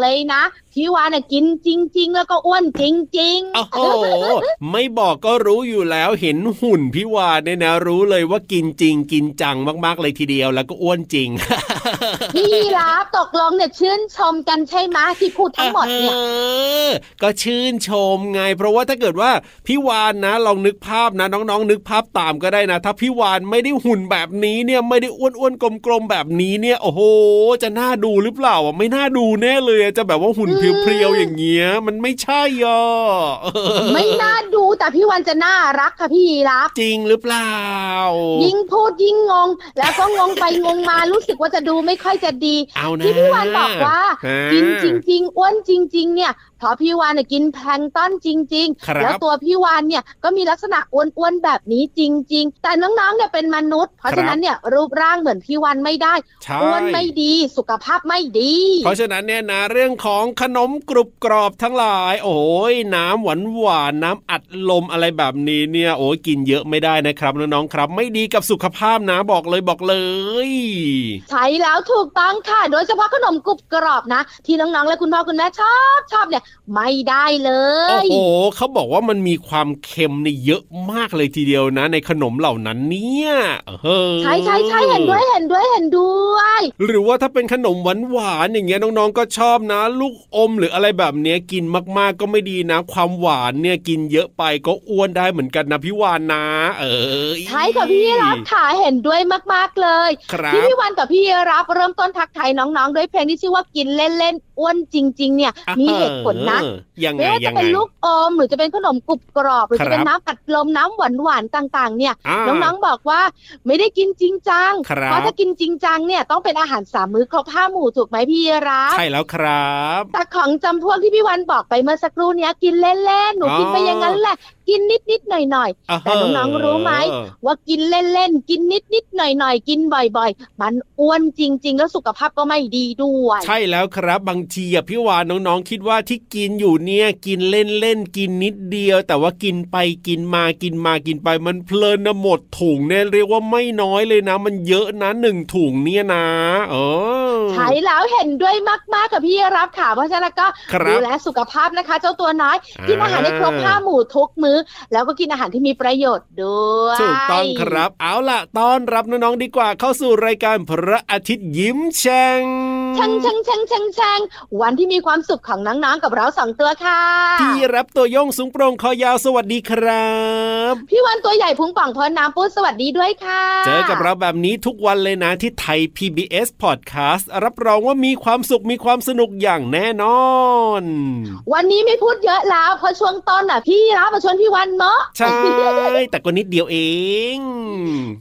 เลยนะพี่วานกินจริง ๆ แล้วก็อ้วนจริงๆโอ้โหไม่บอกก็รู้อยู่แล้วเห็นหุ่นพี่วานเนี่ยนะ รู้เลยว่ากินจริง กินจังมาก ๆ เลยทีเดียวแล้วก็อ้วนจริงพี่รับตกลงเนี่ยชื่นชมกันใช่ไหมที่พูดทั้งหมดเนี่ยก็ชื่นชมไง เพราะว่าถ้าเกิดว่าพี่วานนะลองนึกภาพนะ น้องๆนึกภาพตามก็ได้นะ ถ้าพี่วานไม่ได้หุ่นแบบนี้เนี่ยไม่ได้อ้วนๆกลมๆแบบนี้เนี่ย โอ้โห จะน่าดูหรือเปล่าอะไม่น่าดูแน่เลยจะแบบว่าหุ่นเพรียวๆอย่างเงี้ย มันไม่ใช่อะไม่น่าดูแต่พี่วันจะน่ารักค่ะพี่รับจริงหรือเปล่า ยิ่งพูดยิ่งงง แล้วก็งงไปงงมารู้สึกว่าจะดูไม่ค่อยจะดีที่พี่วันบอกว่า กินจริง ๆ อ้วนจริง ๆ เนี่ยเพราะพี่วานกินแพงต้นจริง ๆ แล้วตัวพี่วานเนี่ยก็มีลักษณะอ้วนๆแบบนี้จริง ๆ แต่น้องๆเนี่ยเป็นมนุษย์ เพราะฉะนั้นเนี่ยรูปร่างเหมือนพี่วานไม่ได้อ้วนไม่ดีสุขภาพไม่ดี เพราะฉะนั้นเนี่ยนะเรื่องของขนมกรุบกรอบทั้งหลาย โอ้ยน้ำหวานหวานน้ำอัดลมอะไรแบบนี้เนี่ยโอ้ยกินเยอะไม่ได้นะครับน้องๆครับ ไม่ดีกับสุขภาพนะบอกเลยบอกเลย ใช่แล้วถูกต้องค่ะ โดยเฉพาะขนมกรุบกรอบนะ ที่น้องๆและคุณพ่อคุณแม่ชอบชอบเนี่ยไม่ได้เลยโอ้โหเขาบอกว่ามันมีความเค็มในเยอะมากเลยทีเดียวนะ ในขนมเหล่านั้นเนี่ยใช่ใช่ใช่เห็นด้วยเห็นด้วยเห็นด้วย หรือว่าถ้าเป็นขนมหวานหวานอย่างเงี้ยน้องๆก็ชอบนะ ลูกอมหรืออะไรแบบเนี้ยกินมากๆก็ไม่ดีนะ ความหวานเนี่ยกินเยอะไปก็อ้วนได้เหมือนกันนะพี่วานนะ เออใช่ค่ะพี่รับขาเห็นด้วยมากๆเลยที่พี่วานกับพี่รับเริ่มต้นทักทายน้องๆ ด้วยเพลงที่ชื่อว่ากินเล่นๆอ้วนจริง ๆ เนี่ยมีเหตุผลนะเออยังไงไม่ว่ายัจะงไงเป็นลูกอมหรือจะเป็นขนมกรุบกรอบ หรือครับจะเป็นน้ำอัดลมน้ำหวานหวานๆต่าง ๆ เนี่ยอ่าน้องๆบอกว่าไม่ได้กินจริงจังครับเพราะถ้ากินจริงจังเนี่ยต้องเป็นอาหารสามมื้อครบห้าหมู่ถูกไหมพี่รับใช่แล้วครับแต่ของจำพวกที่พี่วันบอกไปเมื่อสักครู่เนี้ยกินเล่นๆหนูกินไปอย่างนั้นแหละกินนิดๆหน่อยๆแต่น้องๆรู้ไหมว่ากินเล่นๆกินนิดๆหน่อยๆกินบ่อย ๆ มันอ้วนจริง ๆ แล้วสุขภาพก็ไม่ดีด้วย ใช่แล้วครับบางทีอะพี่วานน้องๆคิดว่าที่กินอยู่เนี่ยกินเล่นๆกินนิดเดียว แต่ว่ากินไปกินมากินมากินไปมันเพลินนะหมดถุงเนี่ยเรียกว่าไม่น้อยเลยนะ มันเยอะนะหนึ่งถุงเนี่ยนะเออใช่แล้วเห็นด้วยมากๆกับพี่รับค่ะเพราะฉะนั้นก็ครับดูแลสุขภาพนะคะ เจ้าตัวน้อยอ่ากิกินอาหารให้ครบห้าหมู่ทุกมื้อ แล้วก็กินอาหารที่มีประโยชน์ด้วยถูกต้องครับ เอาล่ะต้อนรับน้องๆดีกว่าเข้าสู่รายการพระอาทิตย์ยิ้มแฉ่ง ช่างช่างช่างช่างช่างวันที่มีความสุขของน้องๆกับเราสองตัวค่ะพี่รับตัวโยงสูงโปร่งคอยาวสวัสดีครับ พี่วันตัวใหญ่พุงป่องพอน้ำปุ้สวัสดีด้วยค่ะ เจอกับเราแบบนี้ทุกวันเลยนะที่ไทย PBS Podcast รับรองว่ามีความสุขมีความสนุกอย่างแน่นอน วันนี้ไม่พูดเยอะแล้วเพราะช่วงต้นอะ พี่รับมาชวนพี่วันเนาะใช่แต่ก็นิดเดียวเอง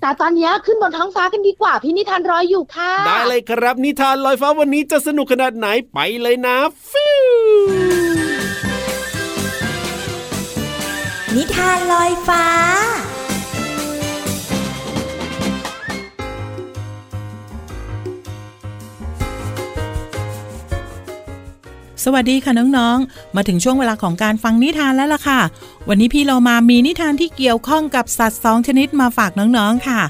แต่ตอนนี้ขึ้นบนท้องฟ้ากันดีกว่าพี่นิทานรออยู่ค่ะ ได้เลยครับนิทานลอยฟ้าวันนี้จะสนุกขนาดไหนไปเลยนะฟิวนิทานลอยฟ้าสวัสดีค่ะน้องๆ มาถึงช่วงเวลาของการฟังนิทานแล้วล่ะค่ะ วันนี้พี่เรามามีนิทานที่เกี่ยวข้องกับสัตว์สองชนิดมาฝากน้องๆ ค่ะ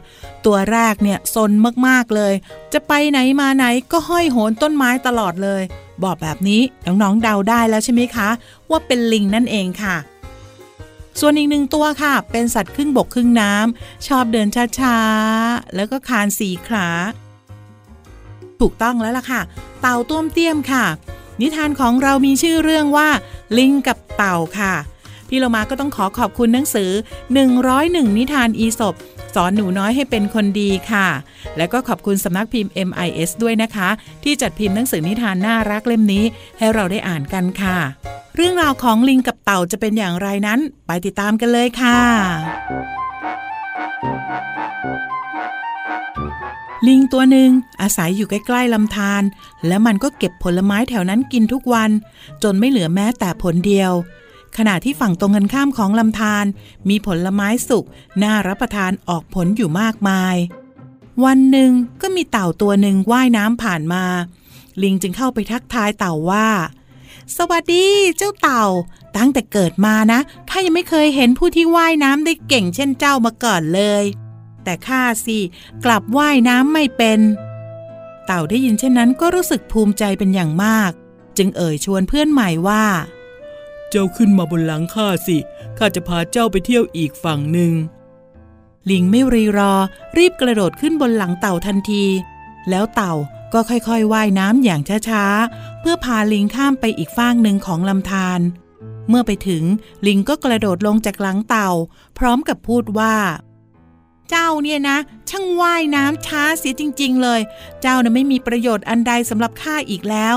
ตัวแรกเนี่ยซนมากๆเลย จะไปไหนมาไหนก็ห้อยโหนต้นไม้ตลอดเลย บอกแบบนี้น้องๆเดาได้แล้วใช่ไหมคะ ว่าเป็นลิงนั่นเองค่ะ ส่วนอีกหนึ่งตัวค่ะ เป็นสัตว์ครึ่งบกครึ่งน้ำชอบเดินช้าๆ แล้วก็คานสีขาถูกต้องแล้วล่ะค่ะ เต่าต้วมเตี้ยมค่ะ นิทานของเรามีชื่อเรื่องว่า ลิงกับเต่าค่ะ พี่เรามาก็ต้องขอขอบคุณหนังสือ 101 นิทานอีสบสอนหนูน้อยให้เป็นคนดีค่ะ และก็ขอบคุณสำนักพิมพ์ MIS ด้วยนะคะ ที่จัดพิมพ์หนังสือนิทานน่ารักเล่มนี้ ให้เราได้อ่านกันค่ะ เรื่องราวของลิงกับเต่าจะเป็นอย่างไรนั้น ไปติดตามกันเลยค่ะ ลิงตัวหนึ่งอาศัยอยู่ใกล้ๆลำธารและมันก็เก็บผลไม้แถวนั้นกินทุกวัน จนไม่เหลือแม้แต่ผลเดียว ขณะที่ฝั่งตรงกันข้ามของลำธารมีผลไม้สุกน่ารับประทานออกผลอยู่มากมาย วันหนึ่งก็มีเต่าตัวหนึ่งว่ายน้ำผ่านมา ลิงจึงเข้าไปทักทายเต่าว่า สวัสดีเจ้าเต่า ตั้งแต่เกิดมานะข้ายังไม่เคยเห็นผู้ที่ว่ายน้ำได้เก่งเช่นเจ้ามาก่อนเลย แต่ข้าสิกลับว่ายน้ำไม่เป็น เต่าได้ยินเช่นนั้นก็รู้สึกภูมิใจเป็นอย่างมาก จึงเอ่ยชวนเพื่อนใหม่ว่า เจ้าขึ้นมาบนหลังข้าสิ ข้าจะพาเจ้าไปเที่ยวอีกฝั่งหนึ่ง ลิงไม่รีรอ รีบกระโดดขึ้นบนหลังเต่าทันที แล้วเต่าก็ค่อยๆว่ายน้ำอย่างช้าๆ เพื่อพาลิงข้ามไปอีกฝั่งหนึ่งของลำธาร เมื่อไปถึงลิงก็กระโดดลงจากหลังเต่า พร้อมกับพูดว่า เจ้าเนี่ยนะ ช่างว่ายน้ำช้าเสียจริง ๆ เลย เจ้าน่ะไม่มีประโยชน์อันใดสำหรับข้าอีกแล้ว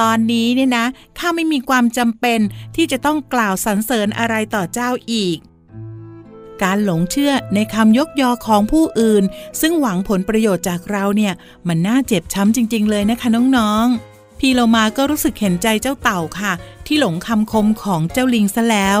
ตอนนี้เนี่ยนะข้าไม่มีความจำเป็นที่จะต้องกล่าวสรรเสริญอะไรต่อเจ้าอีกการหลงเชื่อในคำยกยอของผู้อื่น ซึ่งหวังผลประโยชน์จากเราเนี่ย มันน่าเจ็บช้ำจริง ๆ เลยนะคะน้องๆ พี่เรามาก็รู้สึกเห็นใจเจ้าเต่าค่ะ ที่หลงคำคมของเจ้าลิงซะแล้ว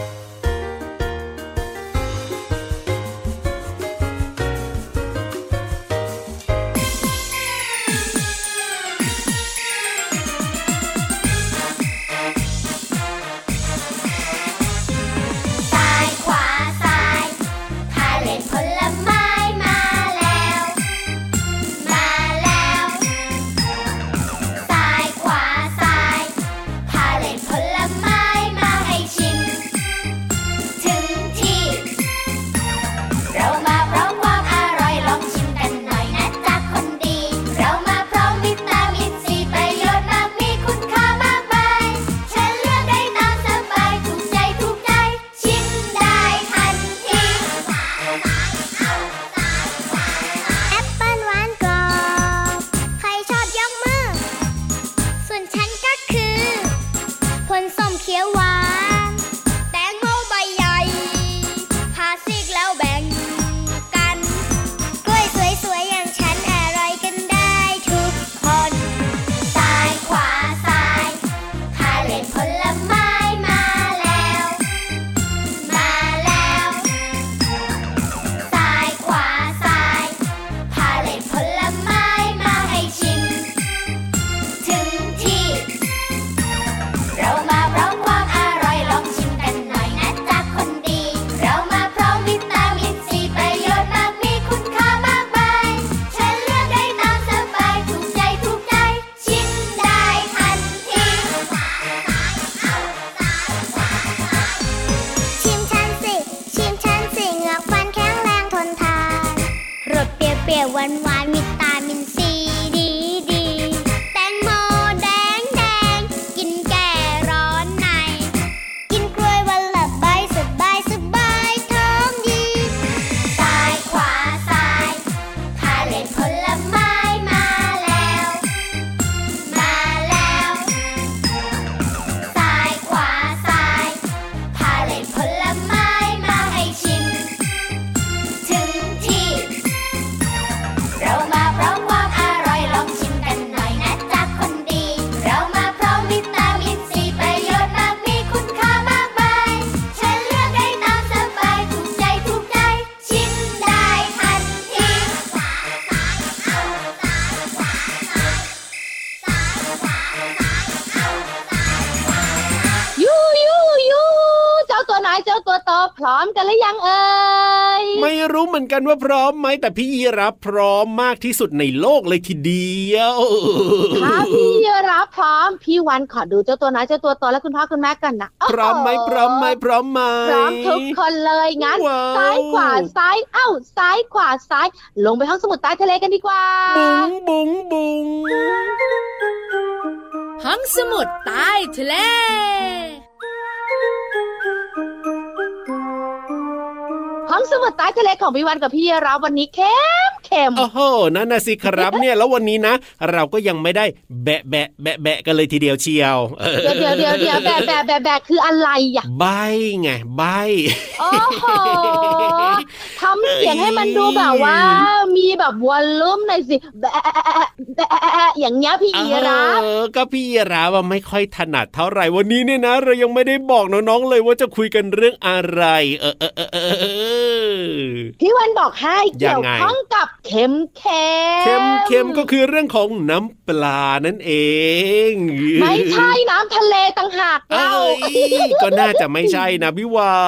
เหมือนกันว่าพร้อมไหมแต่พี่ยีรับพร้อมมากที่สุดในโลกเลยทีเดียวถ้าพี่รับพร้อม พี่วันขอดูเจ้าตัวไหนายเจ้าตัวโตและคุณพ่อคุณแม่กันนะพร้อมไหมพร้อมไหมพร้อมไหมพร้อมทุกคนเลยงั้นว้าวซ้ายขวาซ้ายเอ้าซ้ายขวาซ้าย ลงไปห้องสมุดใต้ทะเลกันดีกว่า บุ้งบุ้งบุ้งห้องสมุดใต้ทะเล ห้องสมุดใต้ทะเลของพี่วันกับพี่รับวันนี้เข้ เข้มโอ้โหนั่นน่ะสิครับเนี่ยแล้ววันนี้นะ เราก็ยังไม่ได้แบะแบะแบะแบะกันเลยทีเดียวเชียวเออเดี๋ยวเดี๋ยวเดี๋ยวเดี๋ยวแบะแบะแบะแบะคืออะไรอะใบไงใบโอ้โหทำเสียงให้มันดูแบบว่า มีแบบวอลลุ่มหน่อยสิแบะแบะอย่างเงี้ยพี่อีรับเออก็พี่ยีราฟว่าไม่ค่อยถนัดเท่าไหร่วันนี้เนี่ยนะ เรายังไม่ได้บอกน้องๆเลยว่าจะคุยกันเรื่องอะไร เออเออเออเออเออ พี่วันบอกให้ยัเกี่ยงวไงข้องกับเข็มเค็มเค็มเค็มก็คือเรื่องของน้ำปลานั่นเอง ไม่ใช่น้ำทะเลต่างหากเอ้เล่ายก็น่าจะไม่ใช่นะพี่วา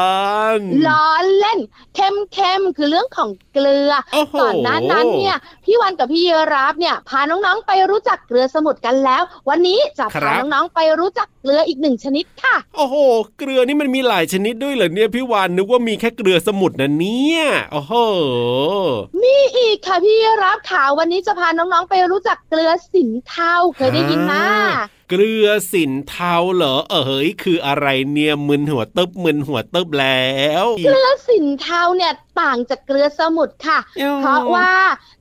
นล้อเล่นเค็มเค็มคือเรื่องของเกลือโอ้โหก่อนหน้านั้นเนี่ยพี่วันกับพี่เยรับเนี่ยพาน้องๆไปรู้จักเกลือสมุทรกันแล้ว วันนี้จะพาน้องๆไปรู้จักเกลืออีกหนึ่งชนิดค่ะ โอ้โห เกลือนี่มันมีหลายชนิดด้วยเหรอเนี่ยพี่วานนึกว่ามีแค่เกลือสมุทรนะเนี่ยโอ้โหมีอีกค่ะพี่รับข่าววันนี้จะพาน้องๆไปรู้จักเกลือสินเทาเคยได้ยินมาเกลือสินเทาเหรอ เออเฮ้ยคืออะไรเนี่ยมึนหัวตึบมึนหัวตึบแล้ว เกลือสินเทาเนี่ยต่างจากเกลือสมุทรค่ะ เพราะว่า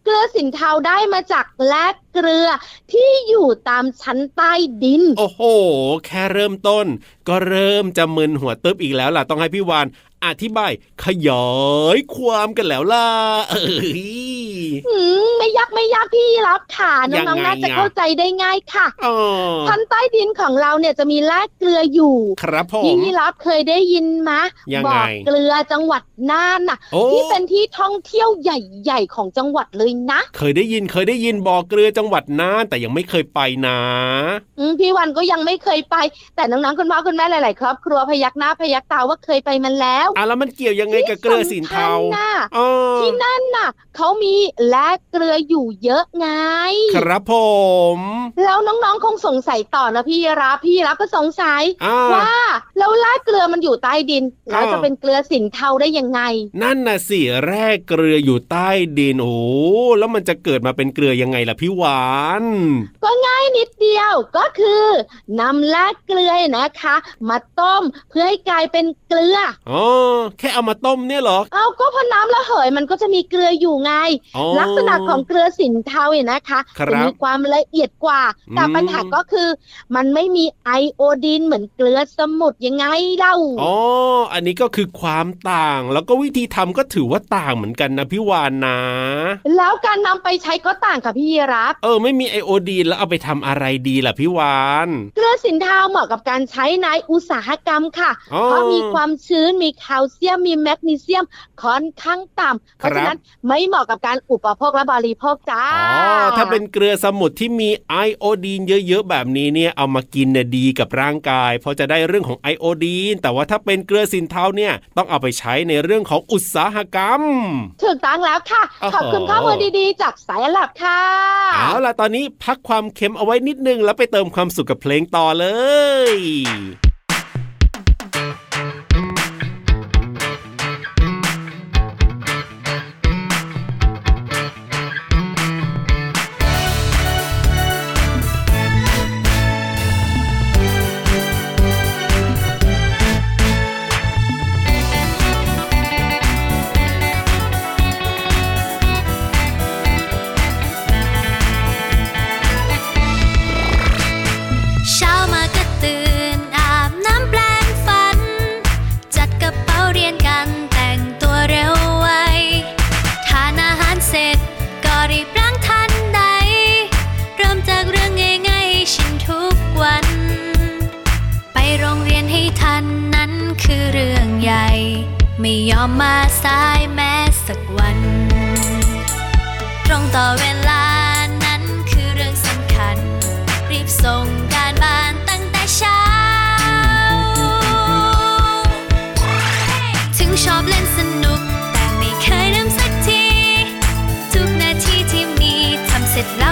เกลือสินเทาได้มาจากแร่เกลือที่อยู่ตามชั้นใต้ดิน โอ้โห แค่เริ่มต้น ก็เริ่มจะมึนหัวตึบอีกแล้วล่ะต้องให้พี่วาน อธิบาย ขยายความกันแล้วล่ะเอ้ยอืมไม่ยากไม่ยากพี่รับค่ะยังน้องไงๆน่าจะอะเข้าใจได้ง่ายค่ะอ๋อชั้นใต้ดินของเราเนี่ยจะมีแร่เกลืออยู่ ครับผพี่มยีรับเคยได้ยินมะยังบไงอกเกลือจังหวัดน่านน่ะโอ้ที่เป็นที่ท่องเที่ยวใหญ่ ๆ ของจังหวัดเลยนะ เคยได้ยินเคยได้ยินบอกเกลือจังหวัดน่านแต่ยังไม่เคยไปนะอืมพี่วันก็ยังไม่เคยไป แต่น้องๆคุณพ่อคุณแม่หลาย ๆ ครอบครัวพยักหน้าพยักตาว่าเคยไปมันแล้วอะแล้วมันเกี่ยวยังไงกับเกลือสินเทาที่สำคัญน่ะอ๋อที่นั่นน่ะเขามีแร่เกลืออยู่เยอะไง ครับผม แล้วน้องๆคงสงสัยต่อนะพี่รับพี่รับก็สงสัยอ่าว่าแล้วแร่เกลือมันอยู่ใต้ดินแล้วอ่าจะเป็นเกลือสินเทาได้ยังไง นั่นน่ะสิแร่เกลืออยู่ใต้ดินโอ้แล้วมันจะเกิดมาเป็นเกลือยังไงล่ะพี่หวาน ก็ง่ายนิดเดียวก็คือนำแร่เกลือนะคะ มาต้มเพื่อให้กลายเป็นเกลืออ๋อแค่เอามาต้มเนี่ยเหรอเอาก็พอน้ำระเหยมันก็จะมีเกลืออยู่ไงอ๋อลักษณะของเกลือสินเทาเนี่ยนะคะครับจะมีความละเอียดกว่า แต่อืมปัญหาก็คือ มันไม่มีไอโอดีนเหมือนเกลือสมุทรยังไงเล่าอ๋ออันนี้ก็คือความต่างแล้วก็วิธีทำก็ถือว่าต่างเหมือนกันนะพี่วานนะ แล้วการนำไปใช้ก็ต่างค่ะพี่รับเออไม่มีไอโอดีนแล้วเอาไปทำอะไรดีล่ะพี่วานเกลือสินเทาเหมาะกับการใช้ในอุตสาหกรรมค่ะอ๋อเพราะมีความชื้นมีแคลเซียมมีแมกนีเซียมค่อนข้างต่ำเพราะฉะนั้นไม่เหมาะกับการอุปโภคและบริโภคจ้าอ๋อถ้าเป็นเกลือสมุทรที่มีไอโอดีนเยอะๆแบบนี้เนี่ยเอามากินเนี่ยดีกับร่างกาย เพราะจะได้เรื่องของไอโอดีน แต่ว่าถ้าเป็นเกลือสินเทาเนี่ยต้องเอาไปใช้ในเรื่องของอุตสาหกรรมถูกต้องแล้วค่ะโอ้โหขอบคุณข้อมูลดีๆ จากสายลับค่ะเอาล่ะตอนนี้พักความเค็มเอาไว้นิดนึงแล้วไปเติมความสุขกับเพลงต่อเลย ทำ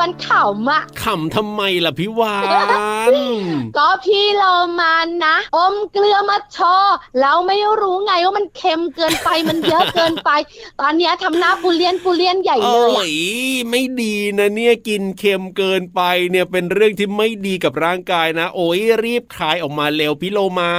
วก็พี่วันขำอะขำทำไมล่ะพี่วานก็พี่เรามานะอมเกลือมาโชว์เราไม่รู้ไงว่ามันเค็มเกินไปมันเยอะเกินไป ตอนเนี้ยทำหน้าปูเลียนปูเลียนใหญ่เลยโอ้อะยไม่ดีนะเนี่ยกินเค็มเกินไปเนี่ยเป็นเรื่องที่ไม่ดีกับร่างกายนะ โอ้ยรีบคลายออกมาเร็วพี่โลมา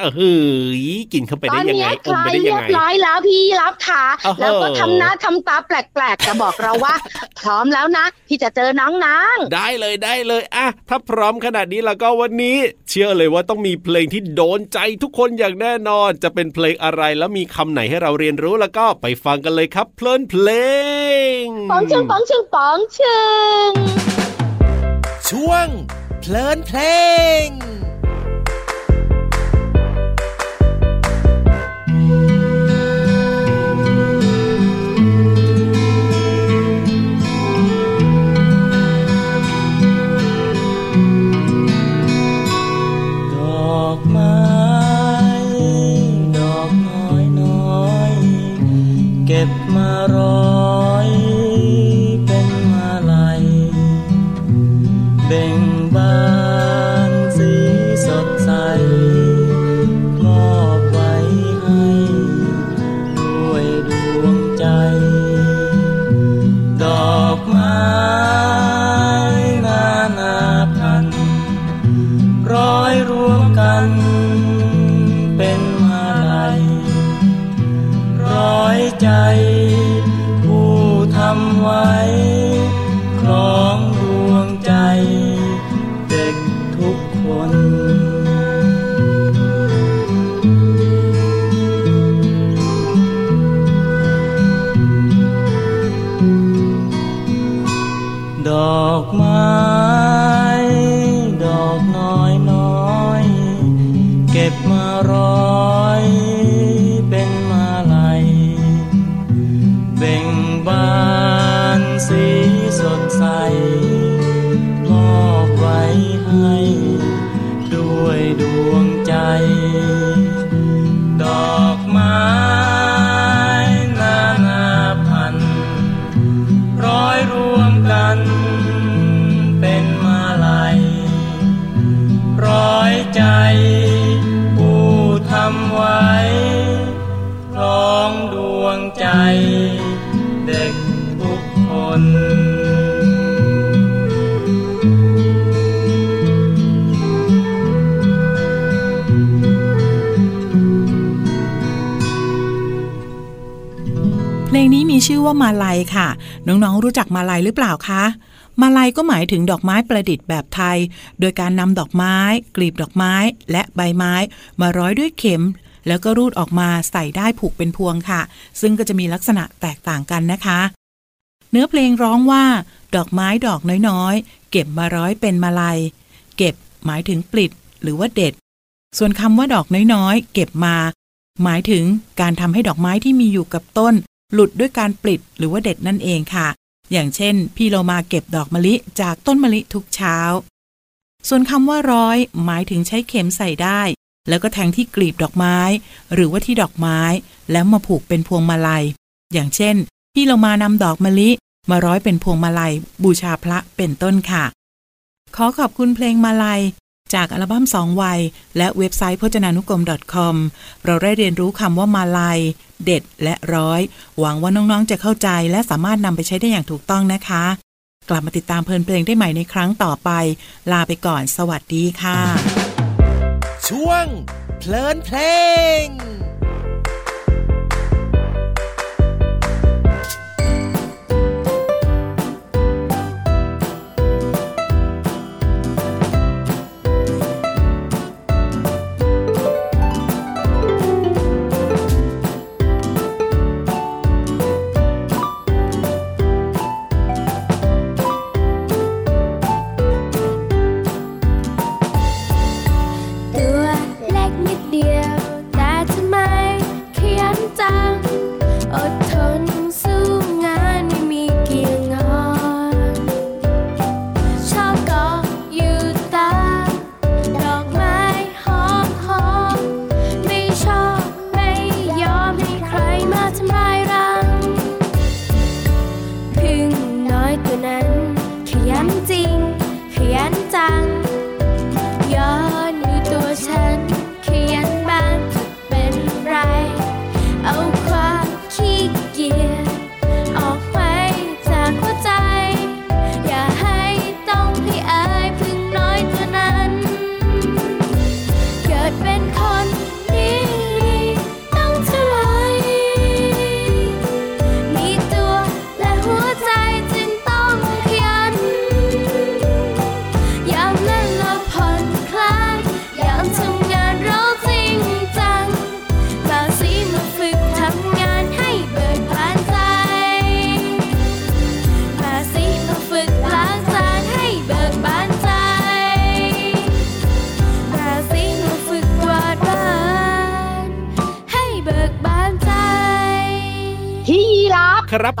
เออเฮ้ยกินเข้าไปตได้อนยังเนี้ไงยอคมลาไปยได้เรียัยงบไงร้อยแล้วพี่รับขาโอ้โหแล้วก็ทำหน้าทำตาแปลกๆจะบอกเราว่า พร้อมแล้วนะที่จะเจอน้องนางได้เลยได้เลยอะถ้าพร้อมขนาดนี้แล้วก็วันนี้ เชื่อเลยว่าต้องมีเพลงที่โดนใจทุกคนอย่างแน่นอน จะเป็นเพลงอะไรแล้วมีคำไหนให้เราเรียนรู้แล้วก็ไปฟังกันเลยครับ เพลินเพลงป๋องชึงป๋องชึงป๋องชึงช่วงเพลินเพลง อกไม้ด นเพลงนี้มีชื่อว่ามาลัยค่ะ น้องๆรู้จักมาลัยหรือเปล่าคะมาลัยก็หมายถึงดอกไม้ประดิษฐ์แบบไทย โดยการนำดอกไม้ กลีบดอกไม้ และใบไม้ มาร้อยด้วยเข็ม แล้วก็รูดออกมาใส่ได้ผูกเป็นพวงค่ะ ซึ่งก็จะมีลักษณะแตกต่างกันนะคะ เนื้อเพลงร้องว่า ดอกไม้ดอกน้อยๆ เก็บมาร้อยเป็นมาลัย เก็บหมายถึงปลิดหรือว่าเด็ด ส่วนคำว่าดอกน้อยๆ เก็บมา หมายถึงการทำให้ดอกไม้ที่มีอยู่กับต้น หลุดด้วยการปลิดหรือว่าเด็ดนั่นเองค่ะ อย่างเช่น พี่โลมาเก็บดอกมะลิจากต้นมะลิทุกเช้า ส่วนคำว่าร้อย หมายถึงใช้เข็มใส่ได้ แล้วก็แทงที่กลีบดอกไม้ หรือว่าที่ดอกไม้ แล้วมาผูกเป็นพวงมาลัย อย่างเช่น พี่โลมานำดอกมะลิ มาร้อยเป็นพวงมาลัย บูชาพระเป็นต้นค่ะ ขอขอบคุณเพลงมาลัย จากอัลบั้มสองวัย และเว็บไซต์พจนานุกรม .com เราได้เรียนรู้คำว่ามาลัย เด็ดและร้อย หวังว่าน้องๆจะเข้าใจและสามารถนำไปใช้ได้อย่างถูกต้องนะคะ กลับมาติดตามเพลินเพลงได้ใหม่ในครั้งต่อไป ลาไปก่อน สวัสดีค่ะ ช่วงเพลินเพลง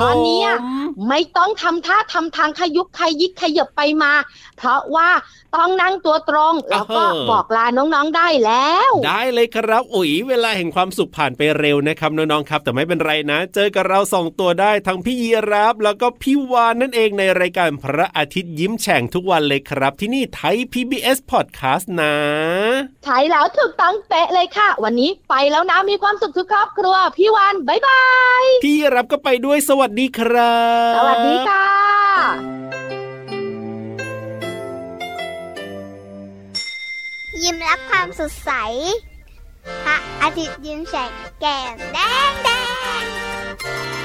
อนเนี้ยผมไม่ต้องทำท่าทำทางขยุกขยิกขยับไปมา เพราะว่าต้องนั่งตัวตรงแล้วก็อ่าฮะบอกลาน้องๆได้แล้ว ได้เลยครับอุ๋ยเวลาแห่งความสุขผ่านไปเร็วนะครับน้องๆครับ แต่ไม่เป็นไรนะ เจอกับเราสองตัวได้ทั้งพี่ยีรับแล้วก็พี่วานนั่นเองในรายการพระอาทิตย์ยิ้มแฉ่งทุกวันเลยครับ ที่นี่ไทย PBS Podcast นะใช่แล้วถูกต้องเป๊ะเลยค่ะ วันนี้ไปแล้วนะมีความสุขทุกครอบครัว พี่วันบ๊ายบายพี่ยีรับก็ไปด้วยสวัสดีครับ สวัสดีค่ะ ยิ้มรับความสดใสพระอาทิตย์ยิ้มแฉกแก้มแดงแดง